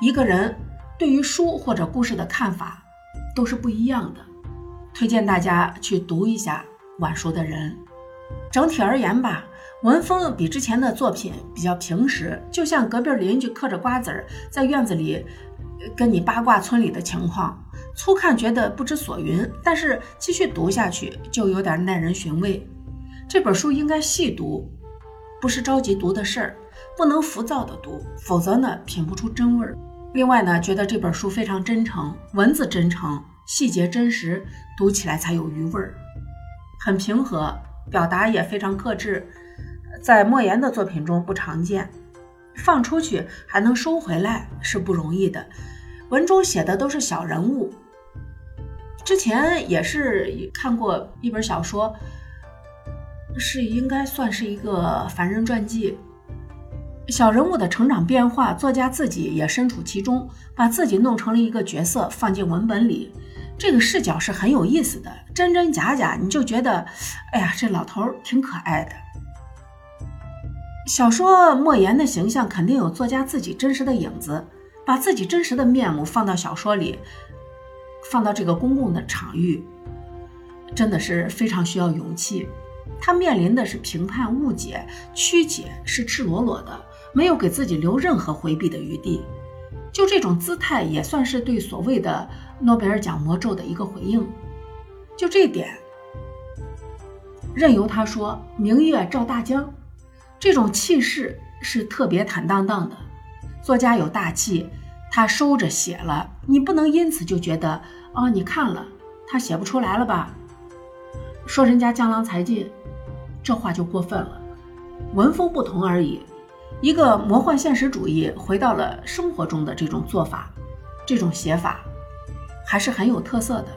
一个人对于书或者故事的看法都是不一样的。推荐大家去读一下晚熟的人。整体而言吧，文风比之前的作品比较平实，就像隔壁邻居嗑着瓜子儿在院子里跟你八卦村里的情况。粗看觉得不知所云，但是继续读下去就有点耐人寻味。这本书应该细读，不是着急读的事儿，不能浮躁的读，否则呢品不出真味儿。另外呢，觉得这本书非常真诚，文字真诚，细节真实，读起来才有余味儿。很平和，表达也非常克制，在莫言的作品中不常见。放出去还能收回来是不容易的。文中写的都是小人物。之前也是看过一本小说，是应该算是一个凡人传记。小人物的成长变化，作家自己也身处其中，把自己弄成了一个角色，放进文本里。这个视角是很有意思的，真真假假，你就觉得，哎呀，这老头挺可爱的。小说莫言的形象肯定有作家自己真实的影子，把自己真实的面目放到小说里。放到这个公共的场域，真的是非常需要勇气。他面临的是评判、误解、曲解，是赤裸裸的，没有给自己留任何回避的余地。就这种姿态，也算是对所谓的诺贝尔奖魔咒的一个回应。就这点，任由他说“明月照大江”，这种气势是特别坦荡荡的。作家有大气。他收着写了，你不能因此就觉得哦，你看了他写不出来了吧？说人家江郎才尽，这话就过分了。文风不同而已，一个魔幻现实主义回到了生活中的这种做法，这种写法还是很有特色的。